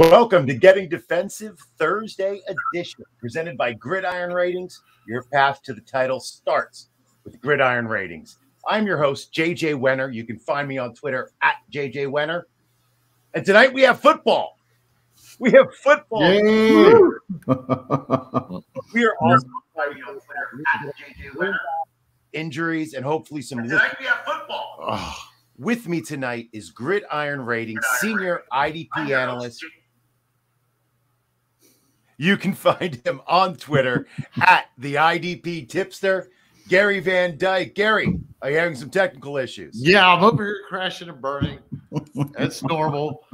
Welcome to Getting Defensive Thursday edition, presented by Gridiron Ratings. Your path to the title starts with Gridiron Ratings. I'm your host, JJ Wenner. You can find me on Twitter at JJ Wenner. And tonight we have football. We have football. we are also finding on Twitter at JJ Wenner. Injuries and hopefully some. And tonight we have football. Oh. With me tonight is Gridiron Ratings senior IDP analyst you can find him on Twitter at the IDP tipster, Gary Van Dyke. Gary, are you having some technical issues? Yeah, I'm over here crashing and burning. That's normal.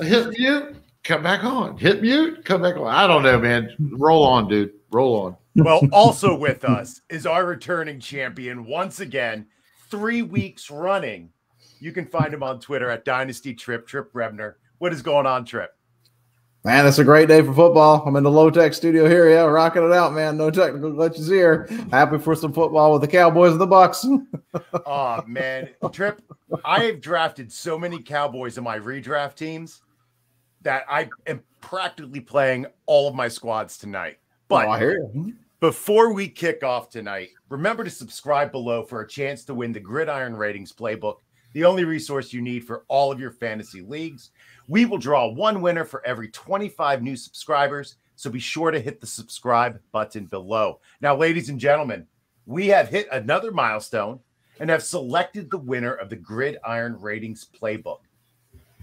Hit mute, come back on. Hit mute, come back on. I don't know, man. Roll on, dude. Roll on. Well, also with us is our returning champion once again, three weeks running. You can find him on Twitter at Dynasty Trip, Tripp Rebner. What is going on, Tripp? Man, it's a great day for football. I'm in the low tech studio here. Yeah, rocking it out, man. No technical glitches here. Happy for some football with the Cowboys and the Bucks. oh man, Tripp. I have drafted so many Cowboys in my redraft teams that I am practically playing all of my squads tonight. But oh, I hear you. Before we kick off tonight, remember to subscribe below for a chance to win the Gridiron Ratings Playbook, the only resource you need for all of your fantasy leagues. We will draw one winner for every 25 new subscribers. So be sure to hit the subscribe button below. Now, ladies and gentlemen, we have hit another milestone and have selected the winner of the Gridiron Ratings Playbook.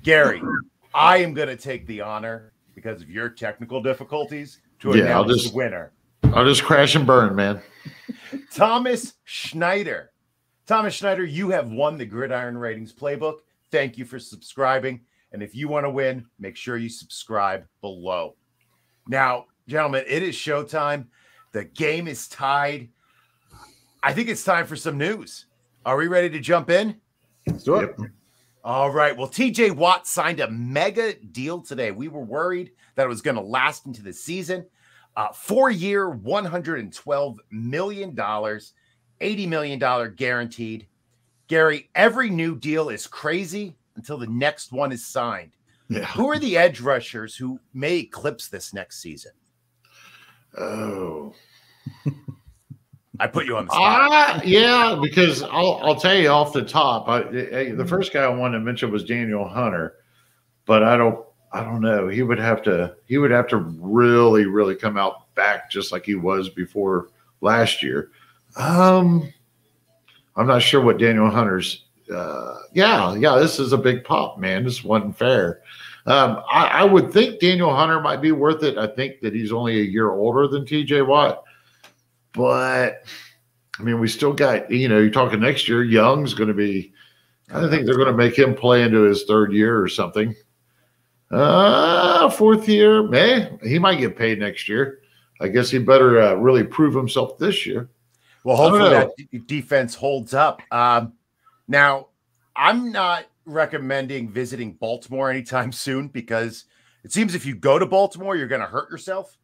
Gary, I am going to take the honor because of your technical difficulties to yeah, announce just, the winner. I'll just crash and burn, man. Thomas Schneider. Thomas Schneider, you have won the Gridiron Ratings Playbook. Thank you for subscribing. And if you want to win, make sure you subscribe below. Now, gentlemen, it is showtime. The game is tied. I think it's time for some news. Are we ready to jump in? Let's do it. All right. Well, TJ Watt signed a mega deal today. We were worried that it was going to last into the season. Uh, four year, $112 million, $80 million guaranteed. Gary, every new deal is crazy until the next one is signed. Yeah. Who are the edge rushers who may eclipse this next season? Oh. I put you on the spot. Uh, yeah, because I'll, I'll tell you off the top. I, I, the first guy I wanted to mention was Danielle Hunter, but I don't I don't know. He would have to he would have to really really come out back just like he was before last year. Um, I'm not sure what Danielle Hunter's uh, yeah, yeah, this is a big pop, man. This wasn't fair. Um, I, I, would think Danielle Hunter might be worth it. I think that he's only a year older than TJ Watt, but I mean, we still got you know, you're talking next year. Young's going to be. I think they're going to make him play into his third year or something. Uh, fourth year, man, he might get paid next year. I guess he better uh, really prove himself this year. Well, hopefully that defense holds up. Um, now, I'm not recommending visiting Baltimore anytime soon because it seems if you go to Baltimore, you're going to hurt yourself.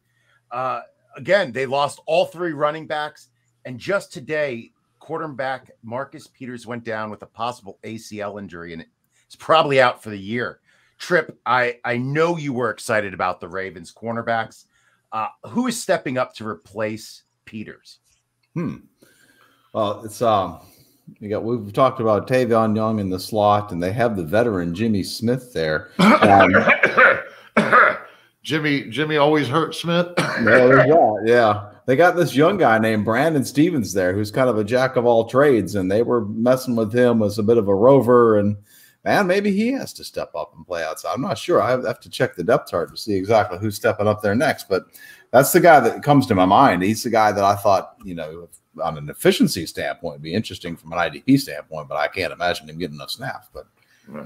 Uh, again, they lost all three running backs. And just today, quarterback Marcus Peters went down with a possible ACL injury and it's probably out for the year. Trip, I, I know you were excited about the Ravens cornerbacks. Uh, who is stepping up to replace Peters? Hmm. Well, it's um you got we've talked about Tavon Young in the slot, and they have the veteran Jimmy Smith there. Um, Jimmy Jimmy always hurt Smith. yeah, yeah. They got this young guy named Brandon Stephens there, who's kind of a jack of all trades, and they were messing with him as a bit of a rover. And man, maybe he has to step up and play outside. I'm not sure. I have to check the depth chart to see exactly who's stepping up there next. But that's the guy that comes to my mind. He's the guy that I thought, you know, on an efficiency standpoint, be interesting from an IDP standpoint, but I can't imagine him getting enough snaps. But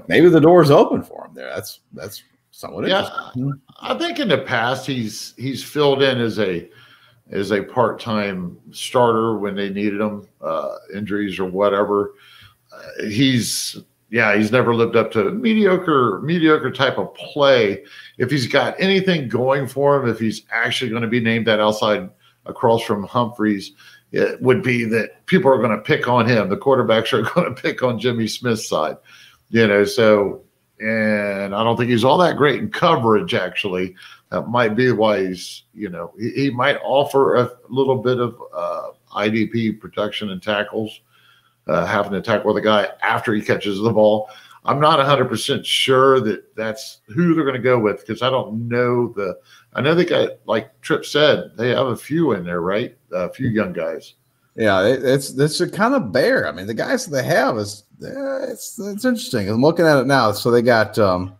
maybe the door's open for him there. That's that's somewhat yeah, interesting. I think in the past he's he's filled in as a as a part time starter when they needed him, uh, injuries or whatever. Uh, he's yeah, he's never lived up to mediocre mediocre type of play. If he's got anything going for him, if he's actually going to be named that outside across from Humphries it would be that people are going to pick on him. The quarterbacks are going to pick on Jimmy Smith's side, you know. So and I don't think he's all that great in coverage. Actually, that might be why he's you know he, he might offer a little bit of uh, IDP protection and tackles, uh, having attack with the guy after he catches the ball. I'm not 100% sure that that's who they're going to go with because I don't know the. I know they got, like Tripp said, they have a few in there, right? A few young guys. Yeah, it, it's it's a kind of bare. I mean, the guys that they have is it's it's interesting. I'm looking at it now. So they got um,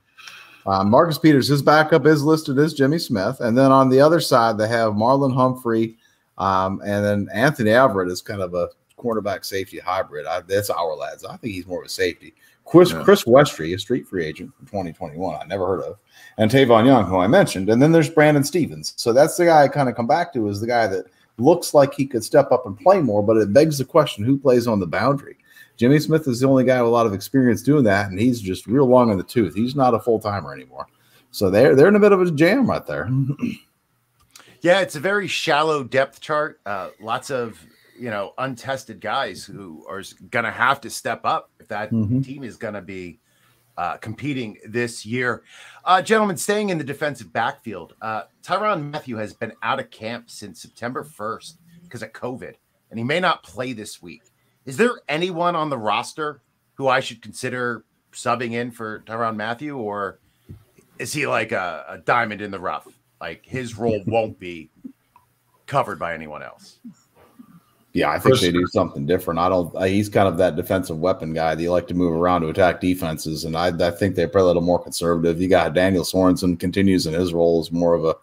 uh, Marcus Peters. His backup is listed as Jimmy Smith, and then on the other side they have Marlon Humphrey, um, and then Anthony Averett is kind of a cornerback safety hybrid. I, that's our lads. I think he's more of a safety. Chris yeah. Chris Westry, a street free agent from 2021, I never heard of, and Tavon Young, who I mentioned, and then there's Brandon Stephens. So that's the guy I kind of come back to is the guy that looks like he could step up and play more, but it begs the question: who plays on the boundary? Jimmy Smith is the only guy with a lot of experience doing that, and he's just real long in the tooth. He's not a full timer anymore. So they're they're in a bit of a jam right there. yeah, it's a very shallow depth chart. Uh, lots of you know untested guys who are going to have to step up if that mm-hmm. team is going to be uh, competing this year. Uh, gentlemen, staying in the defensive backfield, uh, Tyrann Mathieu has been out of camp since September 1st because of COVID, and he may not play this week. Is there anyone on the roster who I should consider subbing in for Tyrann Mathieu, or is he like a, a diamond in the rough? Like his role won't be covered by anyone else. Yeah, I think they do something different. I don't. He's kind of that defensive weapon guy that you like to move around to attack defenses, and I, I think they're probably a little more conservative. You got Daniel Sorensen continues in his role as more of a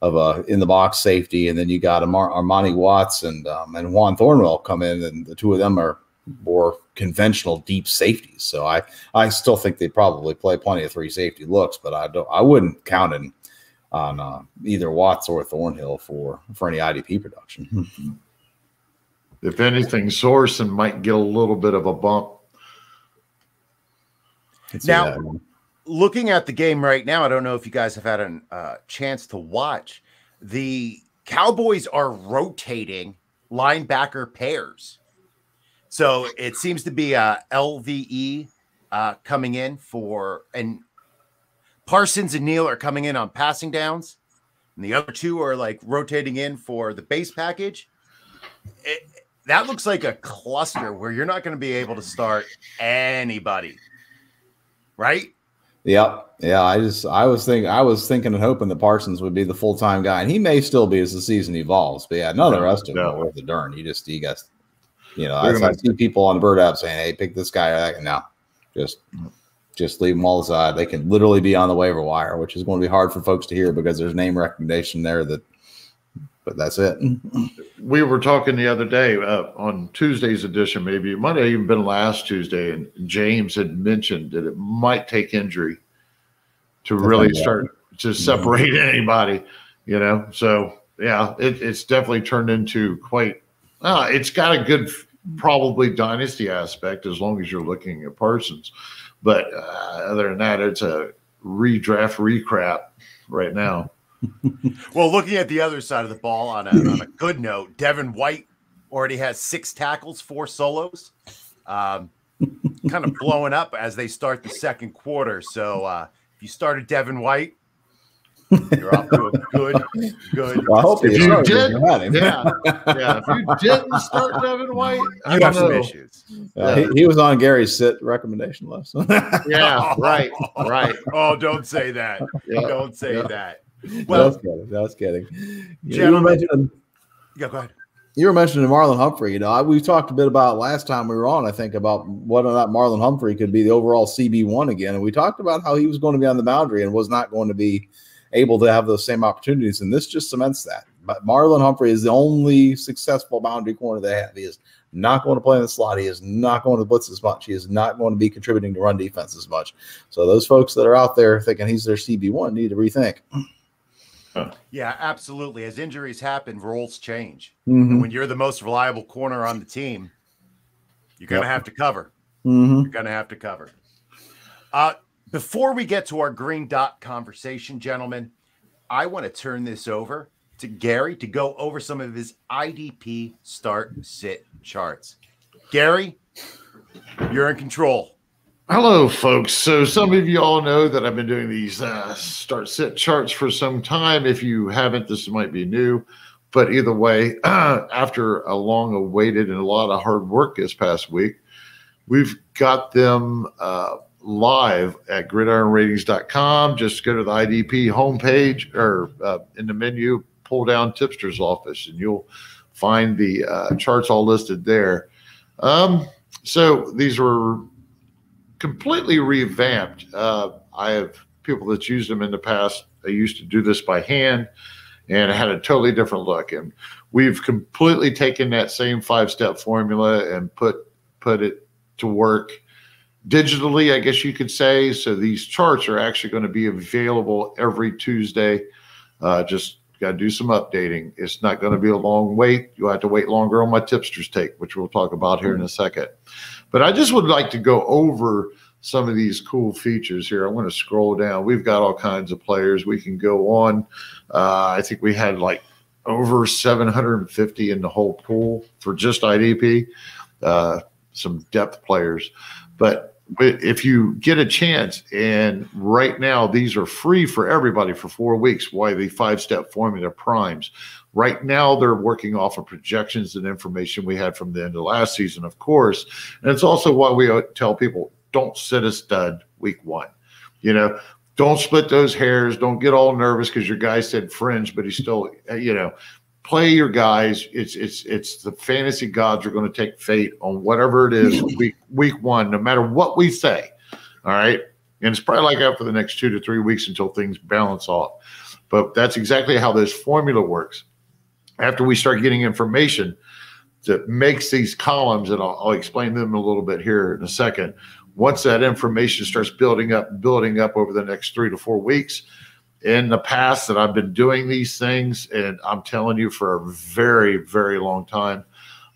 of a in the box safety, and then you got Amar, Armani Watts and um, and Juan Thornhill come in, and the two of them are more conventional deep safeties. So I I still think they probably play plenty of three safety looks, but I don't I wouldn't count in on uh, either Watts or Thornhill for for any IDP production. if anything, Sorensen might get a little bit of a bump. Now, looking at the game right now, I don't know if you guys have had a uh, chance to watch. The Cowboys are rotating linebacker pairs. So it seems to be a LVE uh, coming in for, and Parsons and Neal are coming in on passing downs, and the other two are like rotating in for the base package. It, that looks like a cluster where you're not going to be able to start anybody, right? Yep. Yeah. I just I was thinking I was thinking and hoping that Parsons would be the full time guy, and he may still be as the season evolves. But yeah, none of the rest of them are worth the darn. You just you guys, you know, I, I, see people on the bird app saying, "Hey, pick this guy." Or that. No, just just leave them all aside. They can literally be on the waiver wire, which is going to be hard for folks to hear because there's name recognition there that but that's it. We were talking the other day uh, on Tuesday's edition, maybe it might have even been last Tuesday, and James had mentioned that it might take injury to really start to separate mm-hmm. anybody, you know. So yeah, it, it's definitely turned into quite. Uh, it's got a good, probably dynasty aspect as long as you're looking at Parsons, but uh, other than that, it's a redraft recrap right now well, looking at the other side of the ball on a, on a good note, Devin White already has six tackles, four solos. Um, kind of blowing up as they start the second quarter. So uh, if you started Devin White, you're off to a good, good. Well, I hope if you did, yeah, yeah. If you didn't start Devin White, you have some issues. Uh, he, he, was on Gary's sit recommendation list. yeah, right, right. Oh, don't say that. Yeah. Don't say yeah. that. Well, that's kidding. That's kidding. You were mentioning, yeah, go ahead. You were mentioning Marlon Humphrey. You know, I, we talked a bit about last time we were on. I think about whether or not Marlon Humphrey could be the overall CB one again, and we talked about how he was going to be on the boundary and was not going to be able to have those same opportunities. And this just cements that. But Marlon Humphrey is the only successful boundary corner they have. He is not going to play in the slot. He is not going to blitz as much. He is not going to be contributing to run defense as much. So those folks that are out there thinking he's their CB one need to rethink. Yeah, absolutely. As injuries happen, roles change. Mm-hmm. When you're the most reliable corner on the team, you're going to yep. have to cover. Mm-hmm. You're going to have to cover. Uh, before we get to our green dot conversation, gentlemen, I want to turn this over to Gary to go over some of his IDP start sit charts. Gary, you're in control. Hello, folks. So, some of you all know that I've been doing these uh, start sit charts for some time. If you haven't, this might be new. But either way, after a long awaited and a lot of hard work this past week, we've got them uh, live at gridironratings.com. Just go to the IDP homepage or uh, in the menu, pull down Tipster's office, and you'll find the uh, charts all listed there. Um, so these were completely revamped. Uh, I have people that's used them in the past. I used to do this by hand and it had a totally different look. And we've completely taken that same five step formula and put put it to work digitally, I guess you could say. So these charts are actually going to be available every Tuesday. Uh, just got to do some updating. It's not going to be a long wait. You'll have to wait longer on my tipsters take, which we'll talk about here in a second. But I just would like to go over some of these cool features here. I want to scroll down. We've got all kinds of players. We can go on. Uh, I think we had like over 750 in the whole pool for just IDP. Uh, some depth players, but if you get a chance, and right now these are free for everybody for four weeks. Why the five step formula primes? Right now, they're working off of projections and information we had from the end of last season, of course. And it's also why we uh, tell people don't sit a stud week one. You know, don't split those hairs. Don't get all nervous because your guy said fringe, but he's still, uh, you know, play your guys. It's it's it's the fantasy gods are going to take fate on whatever it is week week one, no matter what we say. All right. And it's probably like that for the next two to three weeks until things balance off. But that's exactly how this formula works after we start getting information that makes these columns, and I'll, I'll, explain them a little bit here in a second. Once that information starts building up, building up over the next three to four weeks, in the past that I've been doing these things, and I'm telling you for a very, very long time,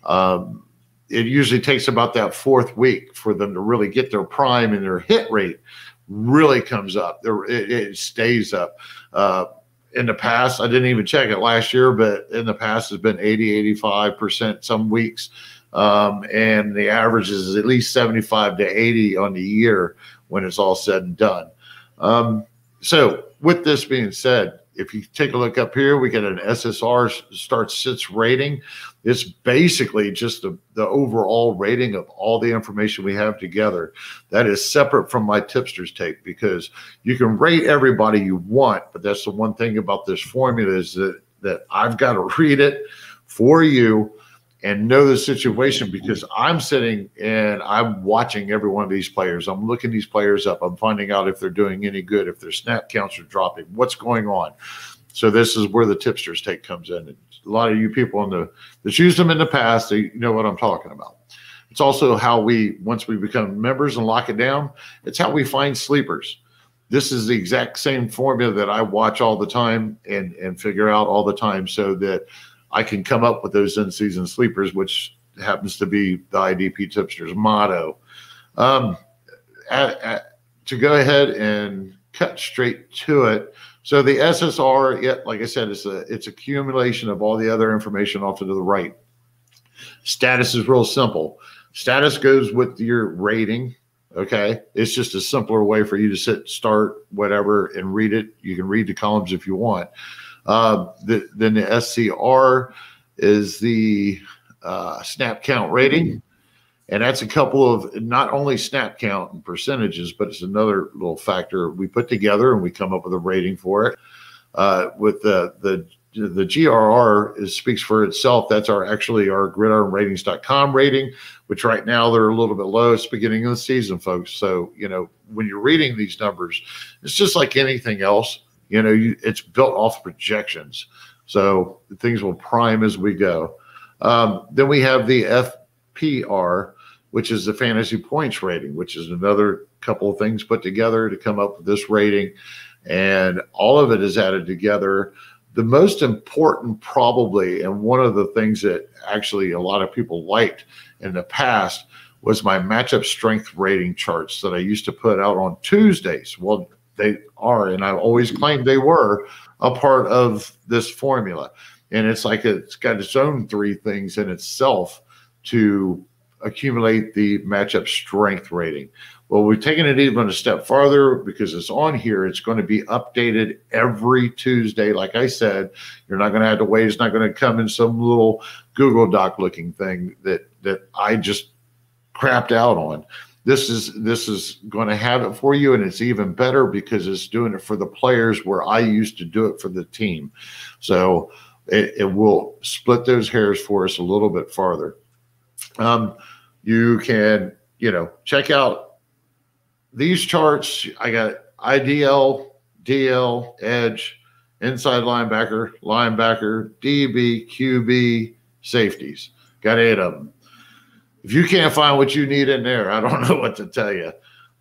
um, it usually takes about that fourth week for them to really get their prime and their hit rate really comes up. It, it stays up. Uh, in the past, I didn't even check it last year, but in the past it's been 80, 85% some weeks. Um, and the average is at least 75 to 80 on the year when it's all said and done. Um, so, with this being said, if you take a look up here, we get an SSR start sits rating. It's basically just the, the overall rating of all the information we have together. That is separate from my tipsters take because you can rate everybody you want, but that's the one thing about this formula is that that I've got to read it for you and know the situation because I'm sitting and I'm watching every one of these players. I'm looking these players up. I'm finding out if they're doing any good, if their snap counts are dropping, what's going on. So this is where the tipsters take comes in. A lot of you people in the that used them in the past, they know what I'm talking about. It's also how we once we become members and lock it down, it's how we find sleepers. This is the exact same formula that I watch all the time and and figure out all the time so that I can come up with those in season sleepers, which happens to be the IDP tipsters motto. Um, at, at, to go ahead and cut straight to it. So the SSR, yeah, like I said, it's a it's accumulation of all the other information off to the right. Status is real simple. Status goes with your rating. Okay, it's just a simpler way for you to sit, start, whatever, and read it. You can read the columns if you want. Uh, the, then the SCR is the uh, snap count rating. And that's a couple of not only snap count and percentages, but it's another little factor we put together and we come up with a rating for it. Uh, with the the the GRR is, speaks for itself. That's our actually our gridironratings.com rating, which right now they're a little bit low. It's beginning of the season, folks. So you know when you're reading these numbers, it's just like anything else. You know, you, it's built off projections. So things will prime as we go. Um, then we have the FPR, which is the fantasy points rating, which is another couple of things put together to come up with this rating. And all of it is added together. The most important, probably, and one of the things that actually a lot of people liked in the past was my matchup strength rating charts that I used to put out on Tuesdays. Well, they are, and I've always claimed they were a part of this formula. And it's like it's got its own three things in itself to accumulate the matchup strength rating. Well, we've taken it even a step farther because it's on here. It's going to be updated every Tuesday. Like I said, you're not going to have to wait. It's not going to come in some little Google Doc looking thing that that I just crapped out on. This is this is going to have it for you, and it's even better because it's doing it for the players where I used to do it for the team. So it, it will split those hairs for us a little bit farther. Um, you can you know check out these charts, I got IDL, DL, edge, inside linebacker, linebacker, DB, QB, safeties. Got eight of them. If you can't find what you need in there, I don't know what to tell you.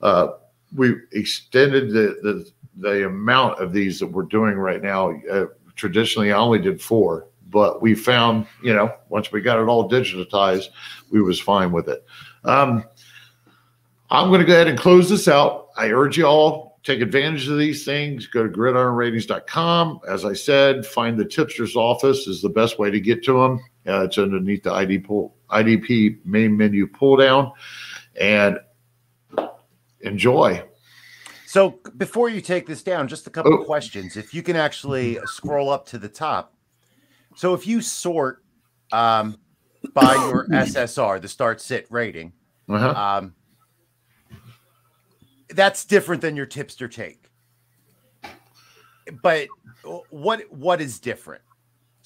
Uh, we extended the, the the amount of these that we're doing right now. Uh, traditionally, I only did four, but we found, you know, once we got it all digitized, we was fine with it. Um, I'm going to go ahead and close this out. I urge you all take advantage of these things. Go to gridironratings.com. As I said, find the tipster's office is the best way to get to them. Uh, it's underneath the ID pull, IDP main menu pull down, and enjoy. So before you take this down, just a couple oh. of questions. If you can actually scroll up to the top. So if you sort um, by your SSR, the start sit rating, uh-huh. um, that's different than your tipster take. But what what is different?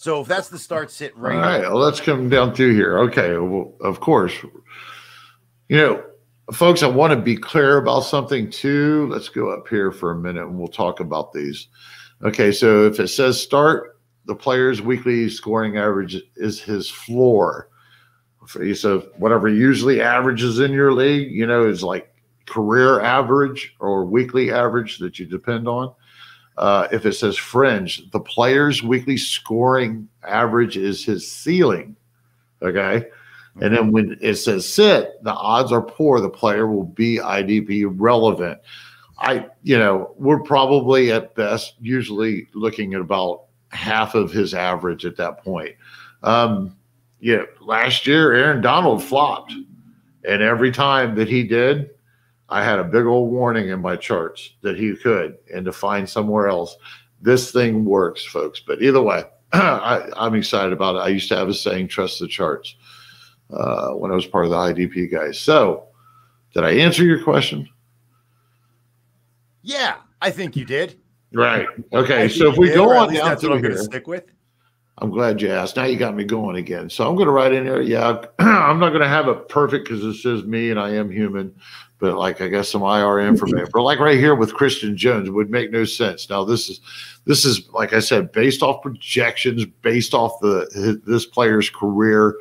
So if that's the start sit right. All right, well, let's come down through here. Okay, well, of course. You know, folks, I want to be clear about something too. Let's go up here for a minute and we'll talk about these. Okay, so if it says start, the player's weekly scoring average is his floor. So whatever usually averages in your league, you know, is like career average or weekly average that you depend on. Uh, if it says fringe, the player's weekly scoring average is his ceiling. Okay. And then when it says sit, the odds are poor the player will be IDP relevant. I, you know, we're probably at best usually looking at about half of his average at that point. Um, yeah, last year Aaron Donald flopped, and every time that he did, I had a big old warning in my charts that he could and to find somewhere else. This thing works, folks. But either way, I, am excited about it. I used to have a saying, trust the charts, uh, when I was part of the IDP guys. So, did I answer your question? Yeah, I think you did. Right. Okay. So if we did, go on down that's what I'm going to stick with. I'm glad you asked. Now you got me going again. So I'm going to write in there. Yeah, I'm not going to have it perfect because this is me and I am human, but like I got some IR information. but like right here with Christian Jones would make no sense. Now this is this is like I said, based off projections, based off the this player's career,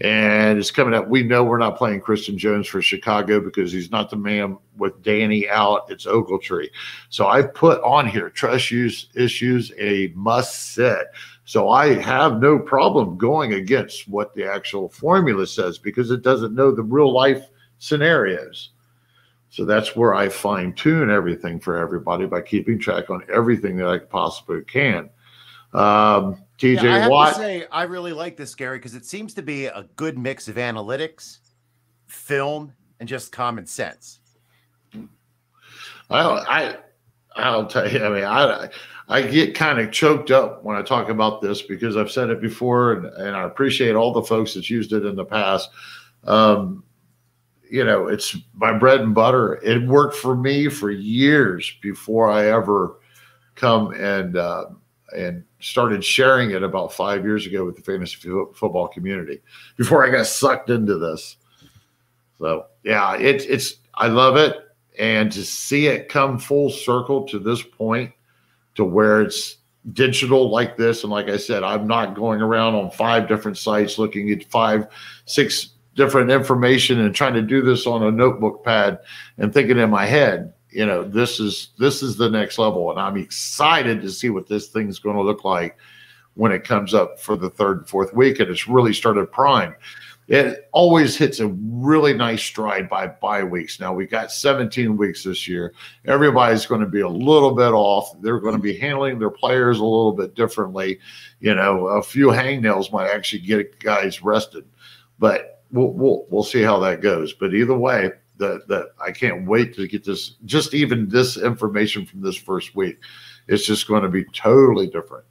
and it's coming up. We know we're not playing Christian Jones for Chicago because he's not the man with Danny out. It's Ogletree. So I put on here trust use issues a must set. So I have no problem going against what the actual formula says because it doesn't know the real life scenarios. So that's where I fine tune everything for everybody by keeping track on everything that I possibly can. Um, TJ yeah, I Watt. say I really like this, Gary, because it seems to be a good mix of analytics, film, and just common sense. Well, I I'll tell you. I mean, I I get kind of choked up when I talk about this because I've said it before, and, and I appreciate all the folks that's used it in the past. Um, you know, it's my bread and butter. It worked for me for years before I ever come and uh, and started sharing it about five years ago with the fantasy football community. Before I got sucked into this, so yeah, it's it's I love it, and to see it come full circle to this point, to where it's digital like this, and like I said, I'm not going around on five different sites looking at five, six different information and trying to do this on a notebook pad and thinking in my head you know this is this is the next level. And i'm excited to see what this thing's going to look like when it comes up for the third and fourth week. And it's really started prime. It always hits a really nice stride by bye weeks. Now we got 17 weeks this year. Everybody's going to be a little bit off. They're going to be handling their players a little bit differently. You know a few hangnails might actually get guys rested. But we'll we'll we'll see how that goes. But either way, that that I can't wait to get this. Just even this information from this first week, it's just going to be totally different.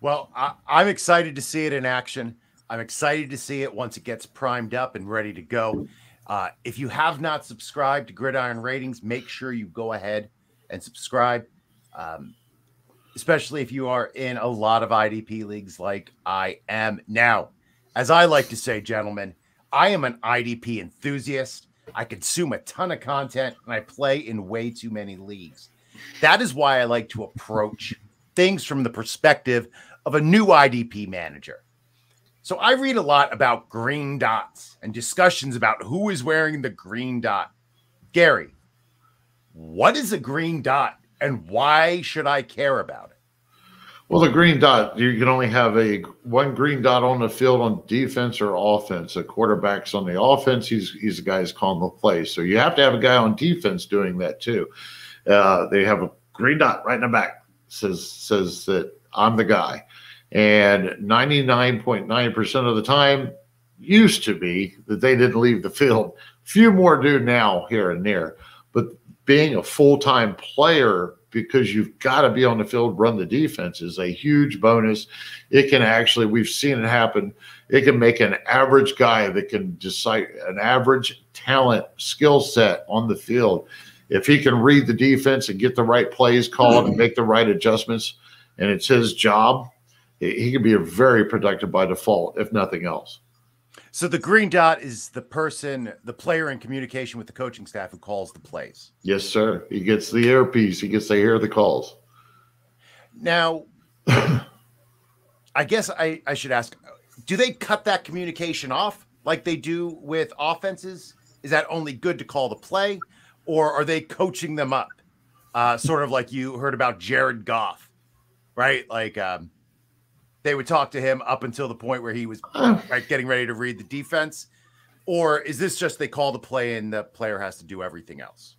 Well, I, I'm excited to see it in action. I'm excited to see it once it gets primed up and ready to go. Uh, if you have not subscribed to Gridiron Ratings, make sure you go ahead and subscribe, um, especially if you are in a lot of IDP leagues like I am. Now, as I like to say, gentlemen, I am an IDP enthusiast. I consume a ton of content and I play in way too many leagues. That is why I like to approach things from the perspective of a new IDP manager. So I read a lot about green dots and discussions about who is wearing the green dot. Gary, what is a green dot and why should I care about it? Well, the green dot, you can only have a one green dot on the field on defense or offense. A quarterback's on the offense, he's he's the guy who's calling the play. So you have to have a guy on defense doing that too. Uh, they have a green dot right in the back says says that I'm the guy. And 99.9% of the time used to be that they didn't leave the field. Few more do now here and there. Being a full time player, because you've got to be on the field, run the defense is a huge bonus. It can actually, we've seen it happen. It can make an average guy that can decide an average talent skill set on the field. If he can read the defense and get the right plays called and make the right adjustments, and it's his job, he can be very productive by default, if nothing else. So the green dot is the person, the player in communication with the coaching staff who calls the plays. Yes, sir. He gets the earpiece. He gets to hear the calls. Now, I guess I, I should ask: Do they cut that communication off like they do with offenses? Is that only good to call the play, or are they coaching them up? Uh, sort of like you heard about Jared Goff, right? Like um, they would talk to him up until the point where he was right, getting ready to read the defense? Or is this just they call the play and the player has to do everything else?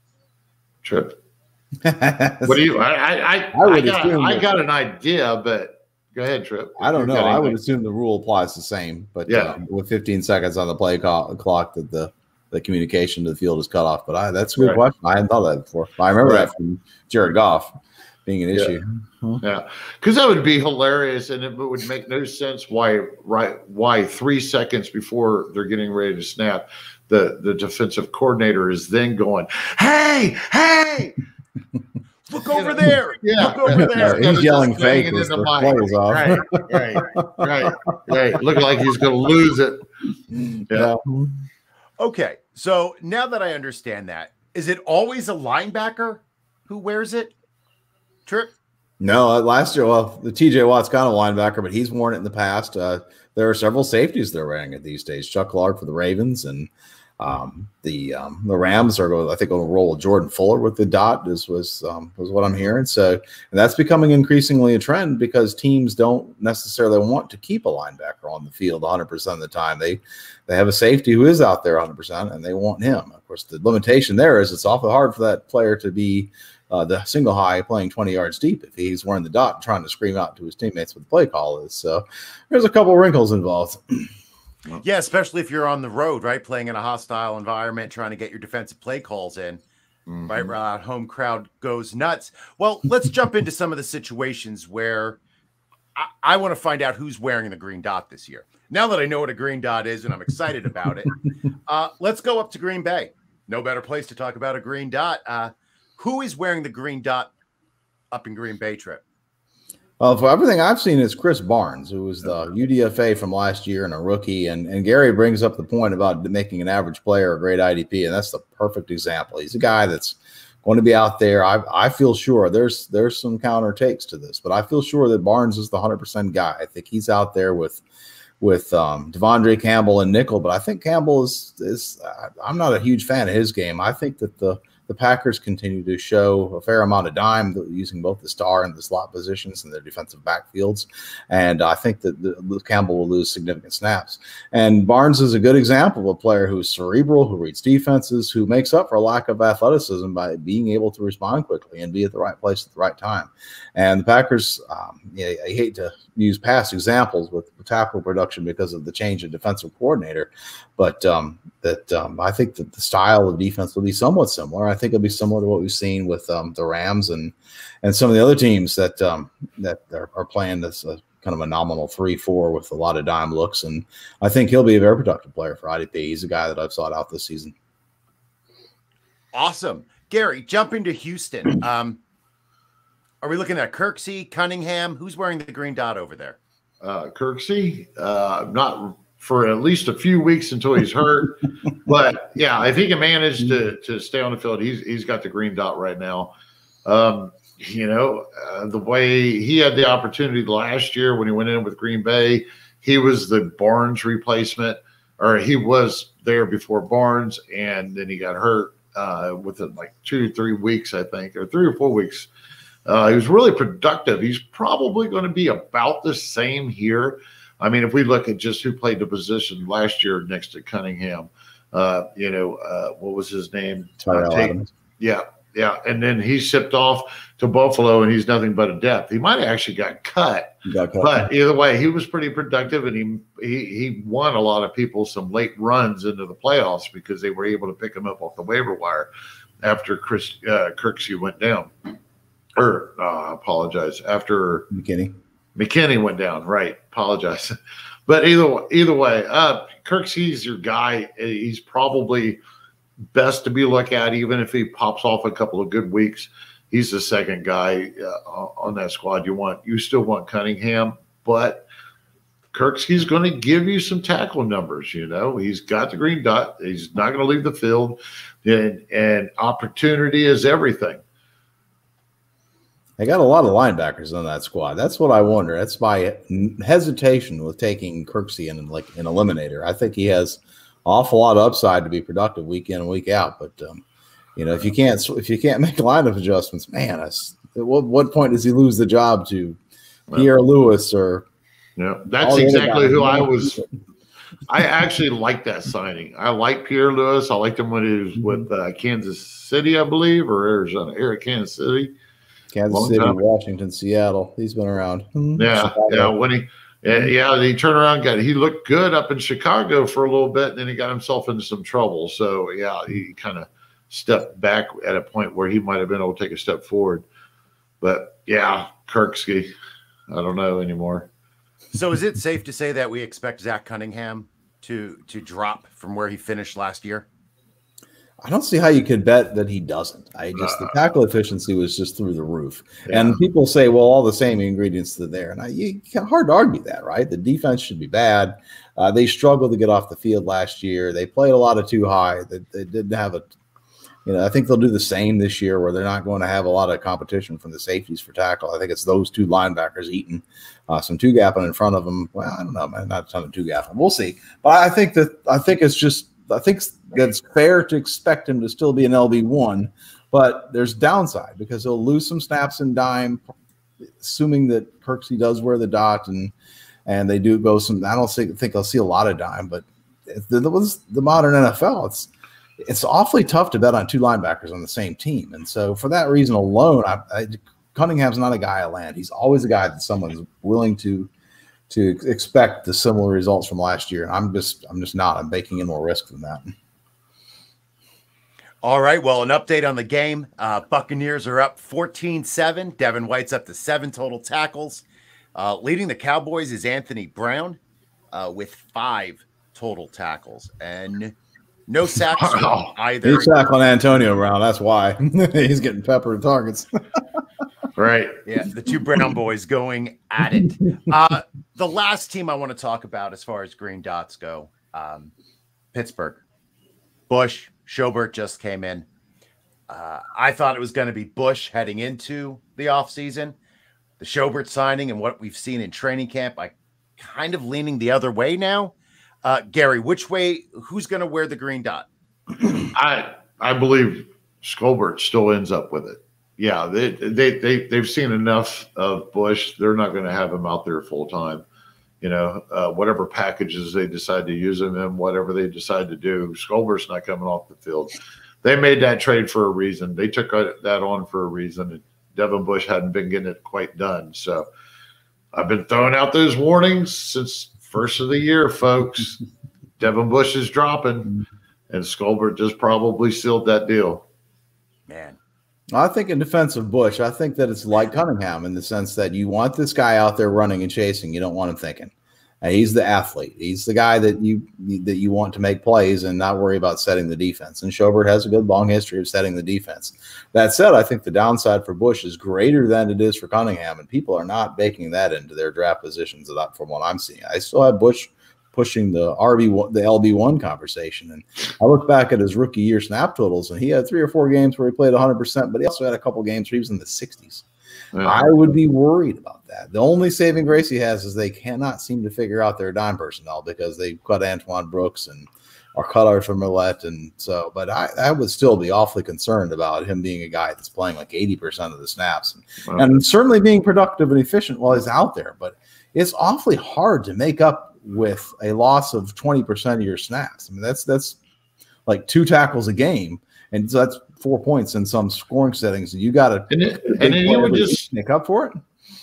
Tripp. what do you? I I I, I, I got, I got an idea, but go ahead, Tripp. I don't know. I would assume the rule applies the same, but yeah, uh, with 15 seconds on the play call, clock, that the the communication to the field is cut off. But I, that's a good right. question. I hadn't thought of that before. I remember right. that from Jared Goff being an yeah. issue. Huh? Yeah, because that would be hilarious, and it would make no sense why right why three seconds before they're getting ready to snap, the the defensive coordinator is then going, "Hey, hey." Look over there. Yeah. Look over there. he's yelling fake as the plays off. Right, right, right, right. Looking like he's going to lose it. Yeah. Okay. So now that I understand that, is it always a linebacker who wears it? Tripp? No, uh, last year, well, the TJ Watt's kind of linebacker, but he's worn it in the past. Uh, there are several safeties they're wearing it these days. Chuck Clark for the Ravens, and um, the um, the Rams are going. I think on a roll Jordan Fuller with the dot is was um, was what I'm hearing. So and that's becoming increasingly a trend because teams don't necessarily want to keep a linebacker on the field 100 percent of the time. They they have a safety who is out there 100 percent, and they want him. Of course, the limitation there is it's awfully hard for that player to be uh, the single high playing 20 yards deep if he's wearing the dot trying to scream out to his teammates what the play call is. So there's a couple wrinkles involved. yeah, especially if you're on the road, right? Playing in a hostile environment, trying to get your defensive play calls in. Mm-hmm. Right, right, home crowd goes nuts. Well, let's jump into some of the situations where I, I want to find out who's wearing the green dot this year. Now that I know what a green dot is and I'm excited about it, uh, let's go up to Green Bay. No better place to talk about a green dot. Uh, who is wearing the green dot up in Green Bay trip? Well, for everything I've seen, is Krys Barnes, who was the UDFA from last year and a rookie. And, and Gary brings up the point about making an average player a great IDP, and that's the perfect example. He's a guy that's going to be out there. I, I feel sure there's there's some counter takes to this, but I feel sure that Barnes is the hundred percent guy. I think he's out there with with um, De'Vondre Campbell and Nickel, but I think Campbell is is I'm not a huge fan of his game. I think that the the Packers continue to show a fair amount of dime using both the star and the slot positions in their defensive backfields. And I think that the, Campbell will lose significant snaps. And Barnes is a good example of a player who's cerebral, who reads defenses, who makes up for lack of athleticism by being able to respond quickly and be at the right place at the right time. And the Packers, um, I hate to use past examples with tackle production because of the change in defensive coordinator, but um, that um, I think that the style of defense will be somewhat similar. I think it'll be similar to what we've seen with um, the Rams and and some of the other teams that um, that are, are, playing this uh, kind of a nominal three four with a lot of dime looks. And I think he'll be a very productive player for IDP. He's a guy that I've sought out this season. Awesome, Gary. Jumping to Houston. Um, are we looking at Kirksey, Cunningham? Who's wearing the green dot over there? Uh, Kirksey, uh, not for at least a few weeks until he's hurt. but yeah, if he can manage to to stay on the field, he's he's got the green dot right now. Um, you know, uh, the way he had the opportunity last year when he went in with Green Bay, he was the Barnes replacement, or he was there before Barnes, and then he got hurt uh, within like two, three weeks, I think, or three or four weeks. Uh, he was really productive. He's probably going to be about the same here. I mean, if we look at just who played the position last year next to Cunningham, uh, you know, uh, what was his name? Tyrell Adams. Yeah, yeah. And then he shipped off to Buffalo, and he's nothing but a depth. He might have actually got cut, got cut, but either way, he was pretty productive, and he he he won a lot of people some late runs into the playoffs because they were able to pick him up off the waiver wire after Chris uh, Kirksey went down. Or uh, apologize after McKinney. McKinney went down. Right. Apologize. But either either way, uh, Kirksey's your guy. He's probably best to be looked at, even if he pops off a couple of good weeks. He's the second guy uh, on that squad. You want you still want Cunningham, but Kirksey's going to give you some tackle numbers. You know, he's got the green dot. He's not going to leave the field, and and opportunity is everything. They got a lot of linebackers on that squad. That's what I wonder. That's my hesitation with taking Kirksey in like an eliminator. I think he has awful lot of upside to be productive week in and week out. But um, you know, if you can't if you can't make lineup adjustments, man, at what what point does he lose the job to Pierre Louis or? Yeah, that's exactly who I was. I actually like that signing. I like Pierre Louis. I liked him when he was with uh, Kansas City, I believe, or Arizona, or Kansas City. Kansas Long City, time. Washington, Seattle. He's been around. Hmm. Yeah, Chicago. yeah. When he, yeah, yeah, he turned around, got he looked good up in Chicago for a little bit, and then he got himself into some trouble. So yeah, he kind of stepped back at a point where he might have been able to take a step forward. But yeah, Kirksey, I don't know anymore. So is it safe to say that we expect Zach Cunningham to to drop from where he finished last year? I don't see how you could bet that he doesn't. I just the uh. tackle efficiency was just through the roof. Yeah. And people say, well, all the same ingredients are there, and I you hard to argue that, right? The defense should be bad. Uh, they struggled to get off the field last year. They played a lot of too high. They, they didn't have a, you know, I think they'll do the same this year, where they're not going to have a lot of competition from the safeties for tackle. I think it's those two linebackers eating uh, some two gapping in front of them. Well, I don't know, man, not a ton of two gapping. We'll see. But I think that I think it's just I think that's fair to expect him to still be an LB one, but there's downside because he'll lose some snaps in dime, assuming that Kirksey does wear the dot and and they do go some. I don't think, think I'll see a lot of dime, but the, was the modern NFL. It's it's awfully tough to bet on two linebackers on the same team, and so for that reason alone, I, I, Cunningham's not a guy I land. He's always a guy that someone's willing to to expect the similar results from last year. I'm just I'm just not. I'm baking in more risk than that. All right. Well, an update on the game. Uh, Buccaneers are up 14 7. Devin White's up to seven total tackles. Uh, leading the Cowboys is Anthony Brown uh, with five total tackles and no sacks either. He's on Antonio Brown. That's why he's getting peppered targets. right. Yeah. The two Brown boys going at it. Uh, the last team I want to talk about as far as green dots go, um, Pittsburgh. Bush, Schobert just came in. Uh, I thought it was going to be Bush heading into the offseason. The Schobert signing and what we've seen in training camp, I kind of leaning the other way now. Uh, Gary, which way? Who's going to wear the green dot? I I believe Schobert still ends up with it. Yeah, they they they they've seen enough of Bush. They're not going to have him out there full time. You know, uh, whatever packages they decide to use him in, whatever they decide to do, Schobert's not coming off the field. They made that trade for a reason. They took that on for a reason. And Devin Bush hadn't been getting it quite done. So I've been throwing out those warnings since first of the year, folks. Devin Bush is dropping, and Scobert just probably sealed that deal. Man. I think in defense of Bush, I think that it's like Cunningham in the sense that you want this guy out there running and chasing. You don't want him thinking. And he's the athlete. He's the guy that you that you want to make plays and not worry about setting the defense. And Schobert has a good long history of setting the defense. That said, I think the downside for Bush is greater than it is for Cunningham, and people are not baking that into their draft positions from what I'm seeing. I still have Bush pushing the RB the LB one conversation. And I look back at his rookie year snap totals, and he had three or four games where he played 100, percent but he also had a couple games where he was in the 60s. Yeah. I would be worried about that. The only saving grace he has is they cannot seem to figure out their dime personnel because they cut Antoine Brooks and are cut Arthur Maulet. And so, but I, I would still be awfully concerned about him being a guy that's playing like 80% of the snaps and, wow. and certainly being productive and efficient while he's out there. But it's awfully hard to make up with a loss of 20% of your snaps. I mean, that's, that's like two tackles a game. And so that's four points in some scoring settings, and you got to and, it, and then he would just make up for it.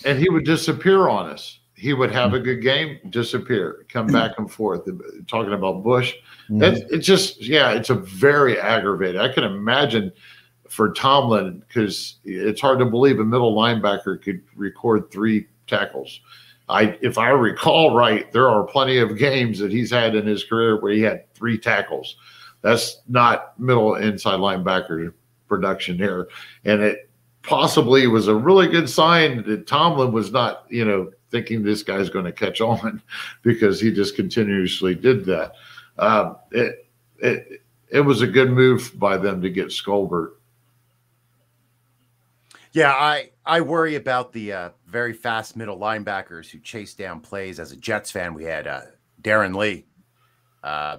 And he would disappear on us. He would have a good game, disappear, come back and forth. Talking about Bush, mm-hmm. it's just yeah, it's a very aggravated. I can imagine for Tomlin because it's hard to believe a middle linebacker could record three tackles. I, if I recall right, there are plenty of games that he's had in his career where he had three tackles. That's not middle inside linebacker production here. And it possibly was a really good sign that Tomlin was not, you know, thinking this guy's going to catch on because he just continuously did that. Um, it, it, it was a good move by them to get Schobert. Yeah, I, I worry about the uh, very fast middle linebackers who chase down plays. As a Jets fan, we had uh, Darron Lee. Uh,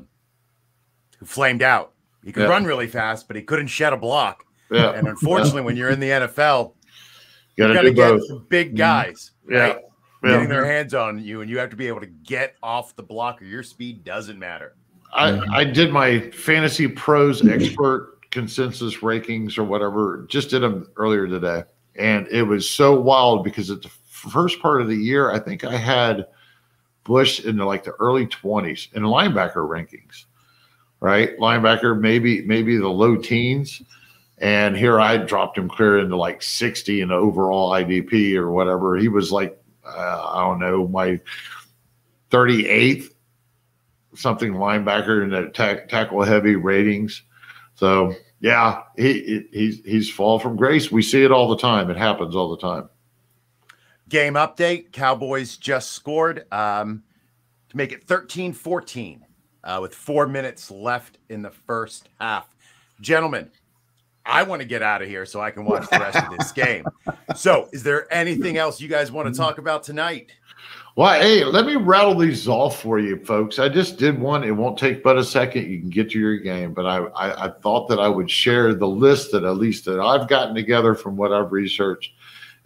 who flamed out. He could yeah. run really fast, but he couldn't shed a block. Yeah. And unfortunately, yeah. when you're in the NFL, you got to get some big mm-hmm. guys, yeah. right? Yeah. Getting their hands on you, and you have to be able to get off the block, or your speed doesn't matter. I, I did my fantasy pros expert consensus rankings or whatever, just did them earlier today. And it was so wild because at the first part of the year, I think I had Bush in the, like the early 20s in linebacker rankings right? Linebacker, maybe maybe the low teens. And here I dropped him clear into like 60 in overall IDP or whatever. He was like, uh, I don't know, my 38th something linebacker in the tackle heavy ratings. So yeah, he he's he's fall from grace. We see it all the time. It happens all the time. Game update: Cowboys just scored um, to make it 13-14 uh, with four minutes left in the first half. Gentlemen, I want to get out of here so I can watch the rest of this game. So, is there anything else you guys want to talk about tonight? Well, hey, let me rattle these off for you, folks. I just did one. It won't take but a second. You can get to your game, but I, I, I thought that I would share the list that at least that I've gotten together from what I've researched,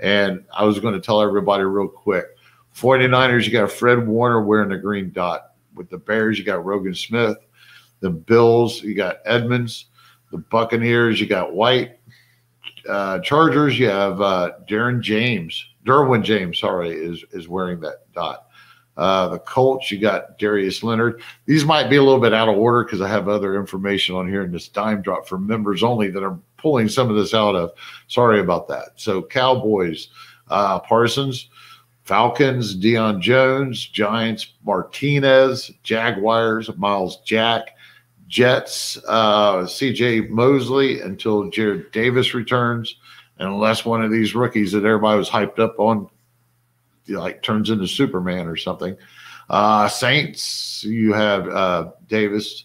and I was going to tell everybody real quick. 49ers, you got Fred Warner wearing a green dot with the Bears, you got Roquan Smith. The Bills, you got Edmunds. The Buccaneers, you got White. Uh, Chargers, you have uh, Darren James. Derwin James, sorry, is is wearing that dot. Uh, the Colts, you got Darius Leonard. These might be a little bit out of order because I have other information on here in this dime drop for members only that are pulling some of this out of. Sorry about that. So Cowboys, uh, Parsons, Falcons, Deion Jones, Giants, Martinez, Jaguars, Myles Jack, Jets, uh, CJ Mosley until Jarrad Davis returns. Unless one of these rookies that everybody was hyped up on like turns into Superman or something. Uh, Saints, you have uh, Davis,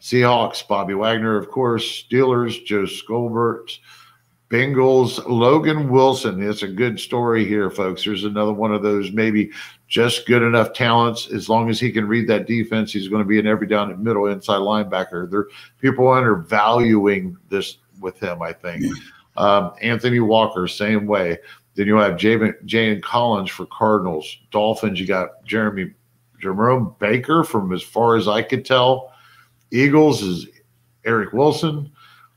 Seahawks, Bobby Wagner, of course, Steelers, Joe Schobert, Bengals, Logan Wilson. It's a good story here, folks. There's another one of those maybe just good enough talents. As long as he can read that defense, he's going to be an every down middle inside linebacker. There, people undervaluing this with him. I think um, Anthony Walker, same way. Then you have Jay and Collins for Cardinals. Dolphins, you got Jeremy Jerome Baker from as far as I could tell. Eagles is Eric Wilson.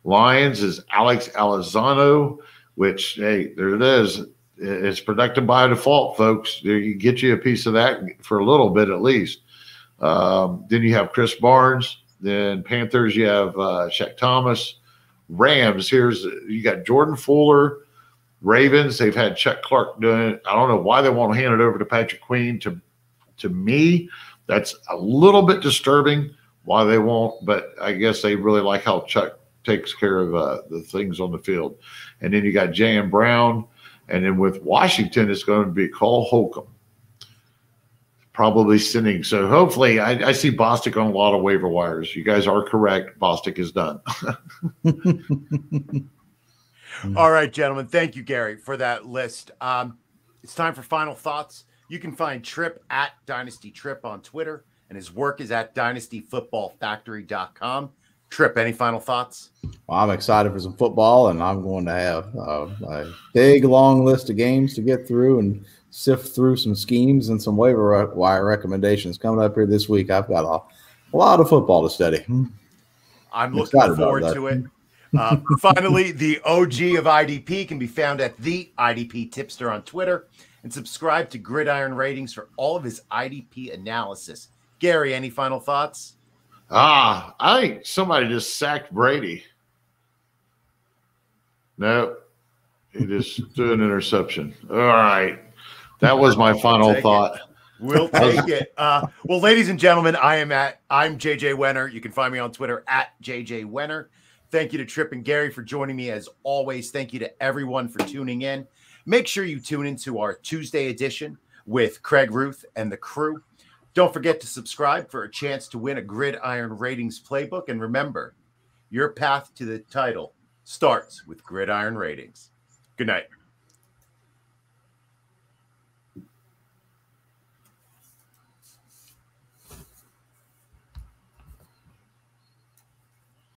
Lions is Alex Anzalone, which hey, there it is. It's protected by default, folks. You get you a piece of that for a little bit at least. Um, then you have Krys Barnes. Then Panthers, you have uh, Shaq Thompson. Rams, here's you got Jordan Fuller. Ravens, they've had Chuck Clark doing it. I don't know why they won't hand it over to Patrick Queen. To to me, that's a little bit disturbing why they won't, but I guess they really like how Chuck takes care of uh, the things on the field. And then you got J.M. Brown. And then with Washington, it's going to be Cole Holcomb probably sitting. So hopefully, I, I, see Bostic on a lot of waiver wires. You guys are correct. Bostic is done. All right, gentlemen. Thank you, Gary, for that list. Um, it's time for final thoughts. You can find Tripp at Dynasty Tripp on Twitter, and his work is at dynastyfootballfactory.com. Tripp, any final thoughts? Well, I'm excited for some football, and I'm going to have uh, a big, long list of games to get through and sift through some schemes and some waiver wire recommendations coming up here this week. I've got a, a lot of football to study. I'm, I'm looking forward to it. Uh, finally, the OG of IDP can be found at the IDP Tipster on Twitter and subscribe to Gridiron Ratings for all of his IDP analysis. Gary, any final thoughts? Ah, I think somebody just sacked Brady. No, he just threw an interception. All right. That was my final thought. We'll take it. Uh, well, ladies and gentlemen, I am at I'm JJ Wenner. You can find me on Twitter at JJ Wenner. Thank you to Tripp and Gary for joining me as always. Thank you to everyone for tuning in. Make sure you tune into our Tuesday edition with Craig Ruth and the crew. Don't forget to subscribe for a chance to win a Gridiron Ratings playbook. And remember, your path to the title starts with Gridiron Ratings. Good night.